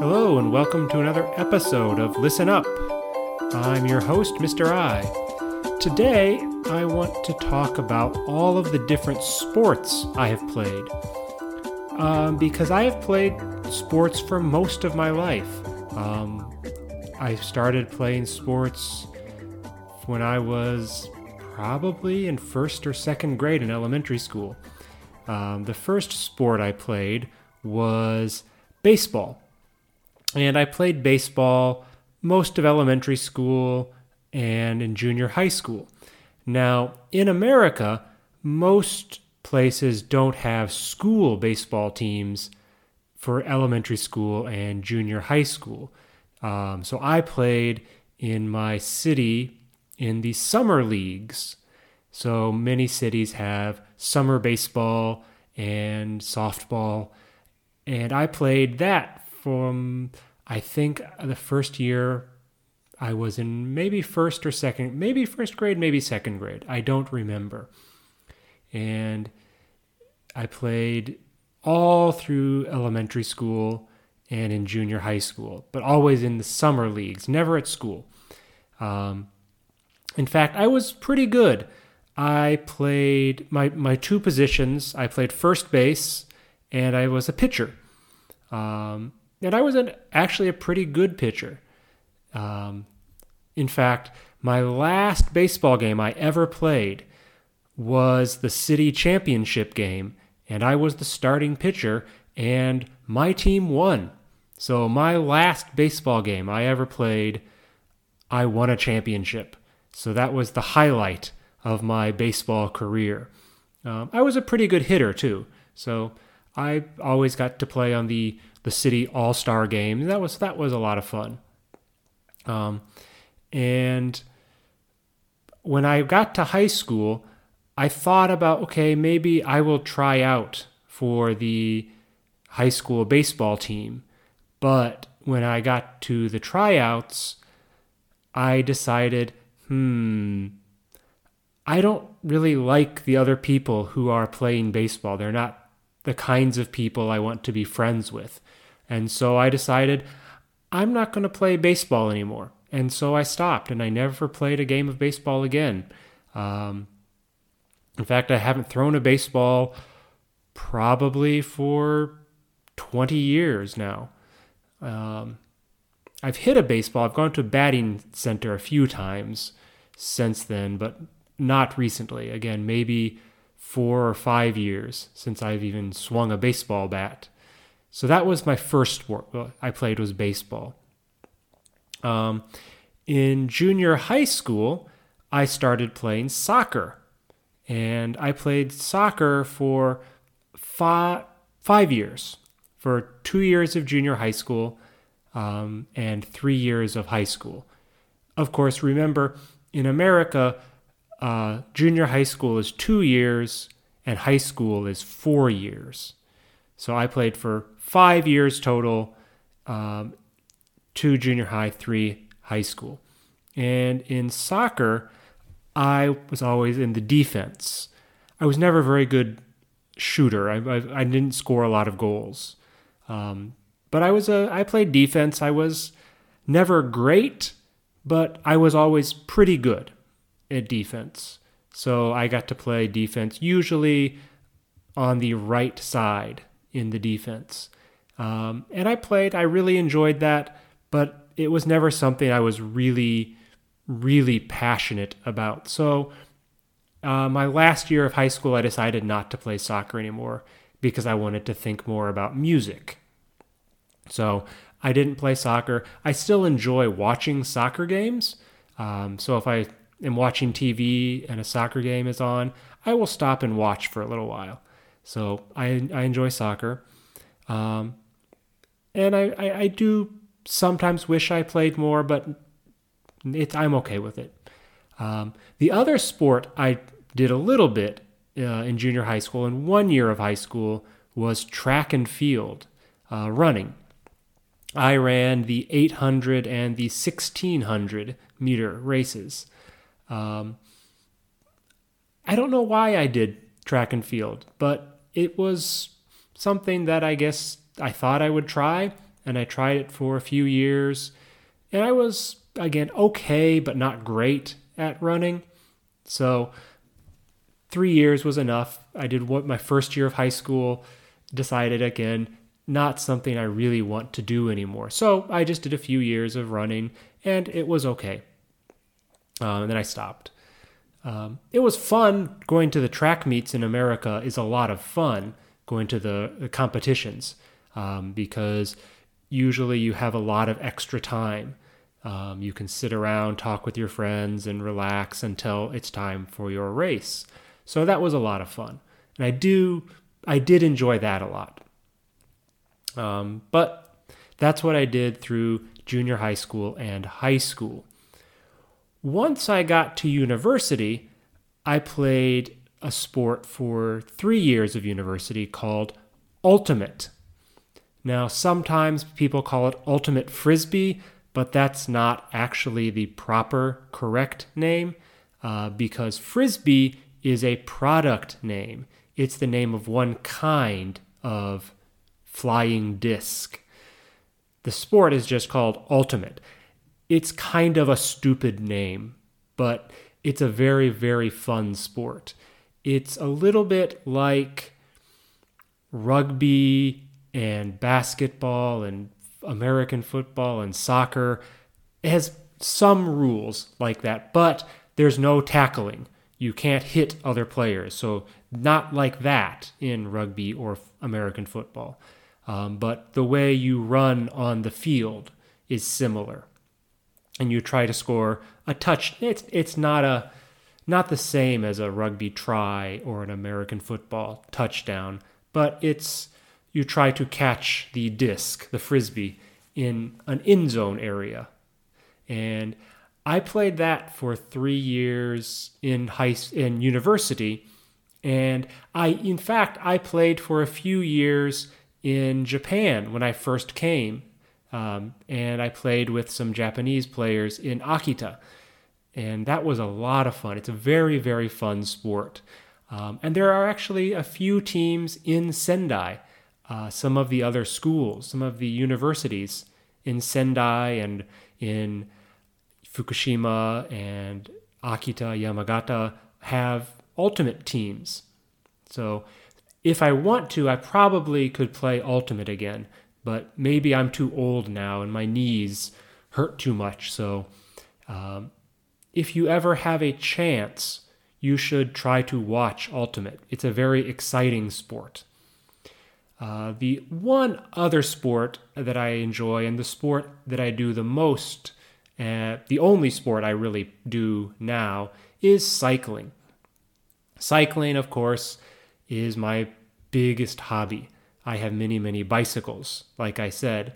Hello, and welcome to another episode of Listen Up. I'm your host, Mr. I. Today, I want to talk about all of the different sports I have played. Um, because I have played sports for most of my life. Um, I started playing sports when I was probably in first or second grade in elementary school. Um, the first sport I played was baseball. And I played baseball most of elementary school and in junior high school. Now, in America, most places don't have school baseball teams for elementary school and junior high school. Um, so I played in my city in the summer leagues. So many cities have summer baseball and softball. And I played that from, I think, the first year I was in maybe first or second, maybe first grade, maybe second grade. I don't remember. And I played all through elementary school and in junior high school, but always in the summer leagues, never at school. Um, in fact, I was pretty good. I played my, my two positions. I played first base and I was a pitcher. Um, and I was an, actually a pretty good pitcher. Um, in fact, my last baseball game I ever played was the city championship game, and I was the starting pitcher, and my team won. So, my last baseball game I ever played, I won a championship. So, that was the highlight of my baseball career. Um, I was a pretty good hitter, too. So, I always got to play on the, the city all star game. That was, that was a lot of fun. Um, and when I got to high school, I thought about okay, maybe I will try out for the high school baseball team. But when I got to the tryouts, I decided, hmm, I don't really like the other people who are playing baseball. They're not the kinds of people I want to be friends with. And so I decided I'm not going to play baseball anymore. And so I stopped and I never played a game of baseball again. Um, in fact, I haven't thrown a baseball probably for 20 years now. Um, I've hit a baseball. I've gone to a batting center a few times since then, but not recently. Again, maybe four or five years since I've even swung a baseball bat. So that was my first sport I played was baseball. Um, in junior high school, I started playing soccer. And I played soccer for five, five years for two years of junior high school um, and three years of high school. Of course, remember, in America, uh, junior high school is two years and high school is four years. So I played for five years total um, two junior high, three high school. And in soccer, I was always in the defense. I was never a very good shooter. I, I, I didn't score a lot of goals. Um, but I was a I played defense. I was never great, but I was always pretty good at defense. So I got to play defense usually on the right side in the defense. Um, and I played, I really enjoyed that but it was never something I was really, really passionate about. So, uh, my last year of high school, I decided not to play soccer anymore because I wanted to think more about music. So, I didn't play soccer. I still enjoy watching soccer games. Um, so, if I am watching TV and a soccer game is on, I will stop and watch for a little while. So, I, I enjoy soccer. Um, and I, I, I do sometimes wish I played more, but it, I'm okay with it. Um, the other sport I did a little bit uh, in junior high school and one year of high school was track and field uh, running. I ran the 800 and the 1600 meter races. Um, I don't know why I did track and field, but it was something that I guess I thought I would try and I tried it for a few years. And I was, again, okay, but not great at running. So three years was enough. I did what my first year of high school, decided again, not something I really want to do anymore. So I just did a few years of running and it was okay. Um, and then I stopped. Um, it was fun going to the track meets in America, is a lot of fun going to the, the competitions um, because usually you have a lot of extra time. Um, you can sit around, talk with your friends, and relax until it's time for your race. So that was a lot of fun, and I do I did enjoy that a lot. Um, but that's what I did through junior high school and high school. Once I got to university, I played a sport for three years of university called ultimate. Now, sometimes people call it ultimate frisbee, but that's not actually the proper, correct name uh, because frisbee is a product name. It's the name of one kind of flying disc. The sport is just called Ultimate. It's kind of a stupid name, but it's a very, very fun sport. It's a little bit like rugby and basketball and American football and soccer. It has some rules like that, but there's no tackling you can't hit other players. So, not like that in rugby or American football. Um, but the way you run on the field is similar. And you try to score a touch. It's, it's not a not the same as a rugby try or an American football touchdown, but it's you try to catch the disc, the frisbee, in an end zone area. And I played that for three years in high in university, and I, in fact, I played for a few years in Japan when I first came, um, and I played with some Japanese players in Akita, and that was a lot of fun. It's a very very fun sport, um, and there are actually a few teams in Sendai. Uh, some of the other schools, some of the universities in Sendai and in Fukushima and Akita, Yamagata have ultimate teams. So if I want to, I probably could play ultimate again, but maybe I'm too old now and my knees hurt too much. So um, if you ever have a chance, you should try to watch ultimate. It's a very exciting sport. Uh, the one other sport that I enjoy and the sport that I do the most uh, the only sport I really do now is cycling. Cycling, of course, is my biggest hobby. I have many, many bicycles, like I said.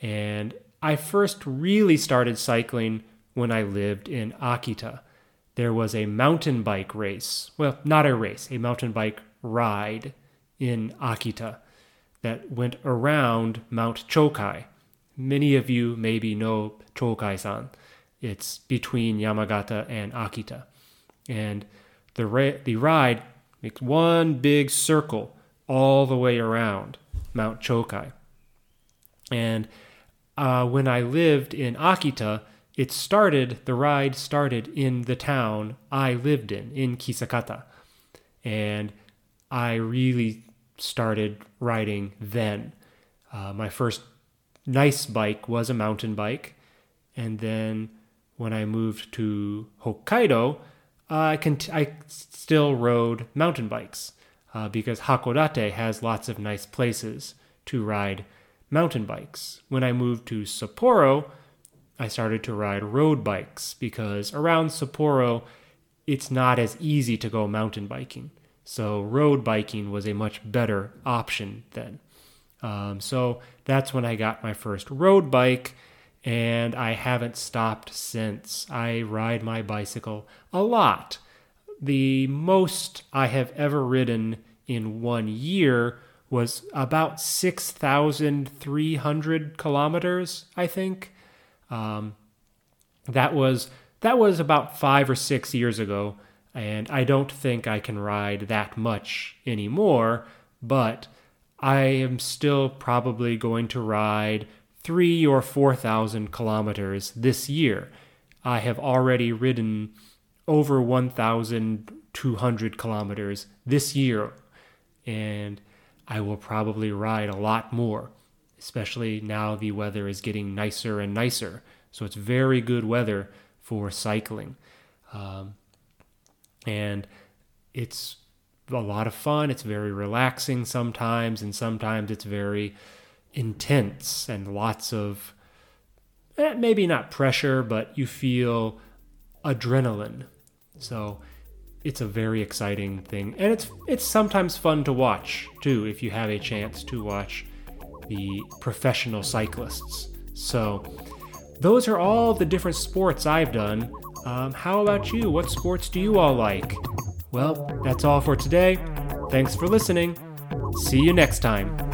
And I first really started cycling when I lived in Akita. There was a mountain bike race. Well, not a race, a mountain bike ride in Akita that went around Mount Chokai. Many of you maybe know Chokai-san. It's between Yamagata and Akita. And the, ra- the ride makes one big circle all the way around Mount Chokai. And uh, when I lived in Akita, it started, the ride started in the town I lived in, in Kisakata. And I really started riding then. Uh, my first nice bike was a mountain bike. And then when I moved to Hokkaido, I, cont- I still rode mountain bikes uh, because Hakodate has lots of nice places to ride mountain bikes. When I moved to Sapporo, I started to ride road bikes because around Sapporo, it's not as easy to go mountain biking. So, road biking was a much better option then. Um, so that's when I got my first road bike, and I haven't stopped since. I ride my bicycle a lot. The most I have ever ridden in one year was about 6,300 kilometers, I think. Um, that was that was about five or six years ago, and I don't think I can ride that much anymore. But I am still probably going to ride three or 4,000 kilometers this year. I have already ridden over 1,200 kilometers this year, and I will probably ride a lot more, especially now the weather is getting nicer and nicer. So it's very good weather for cycling. Um, and it's a lot of fun. It's very relaxing sometimes, and sometimes it's very intense and lots of eh, maybe not pressure, but you feel adrenaline. So it's a very exciting thing, and it's it's sometimes fun to watch too if you have a chance to watch the professional cyclists. So those are all the different sports I've done. Um, how about you? What sports do you all like? Well, that's all for today. Thanks for listening. See you next time.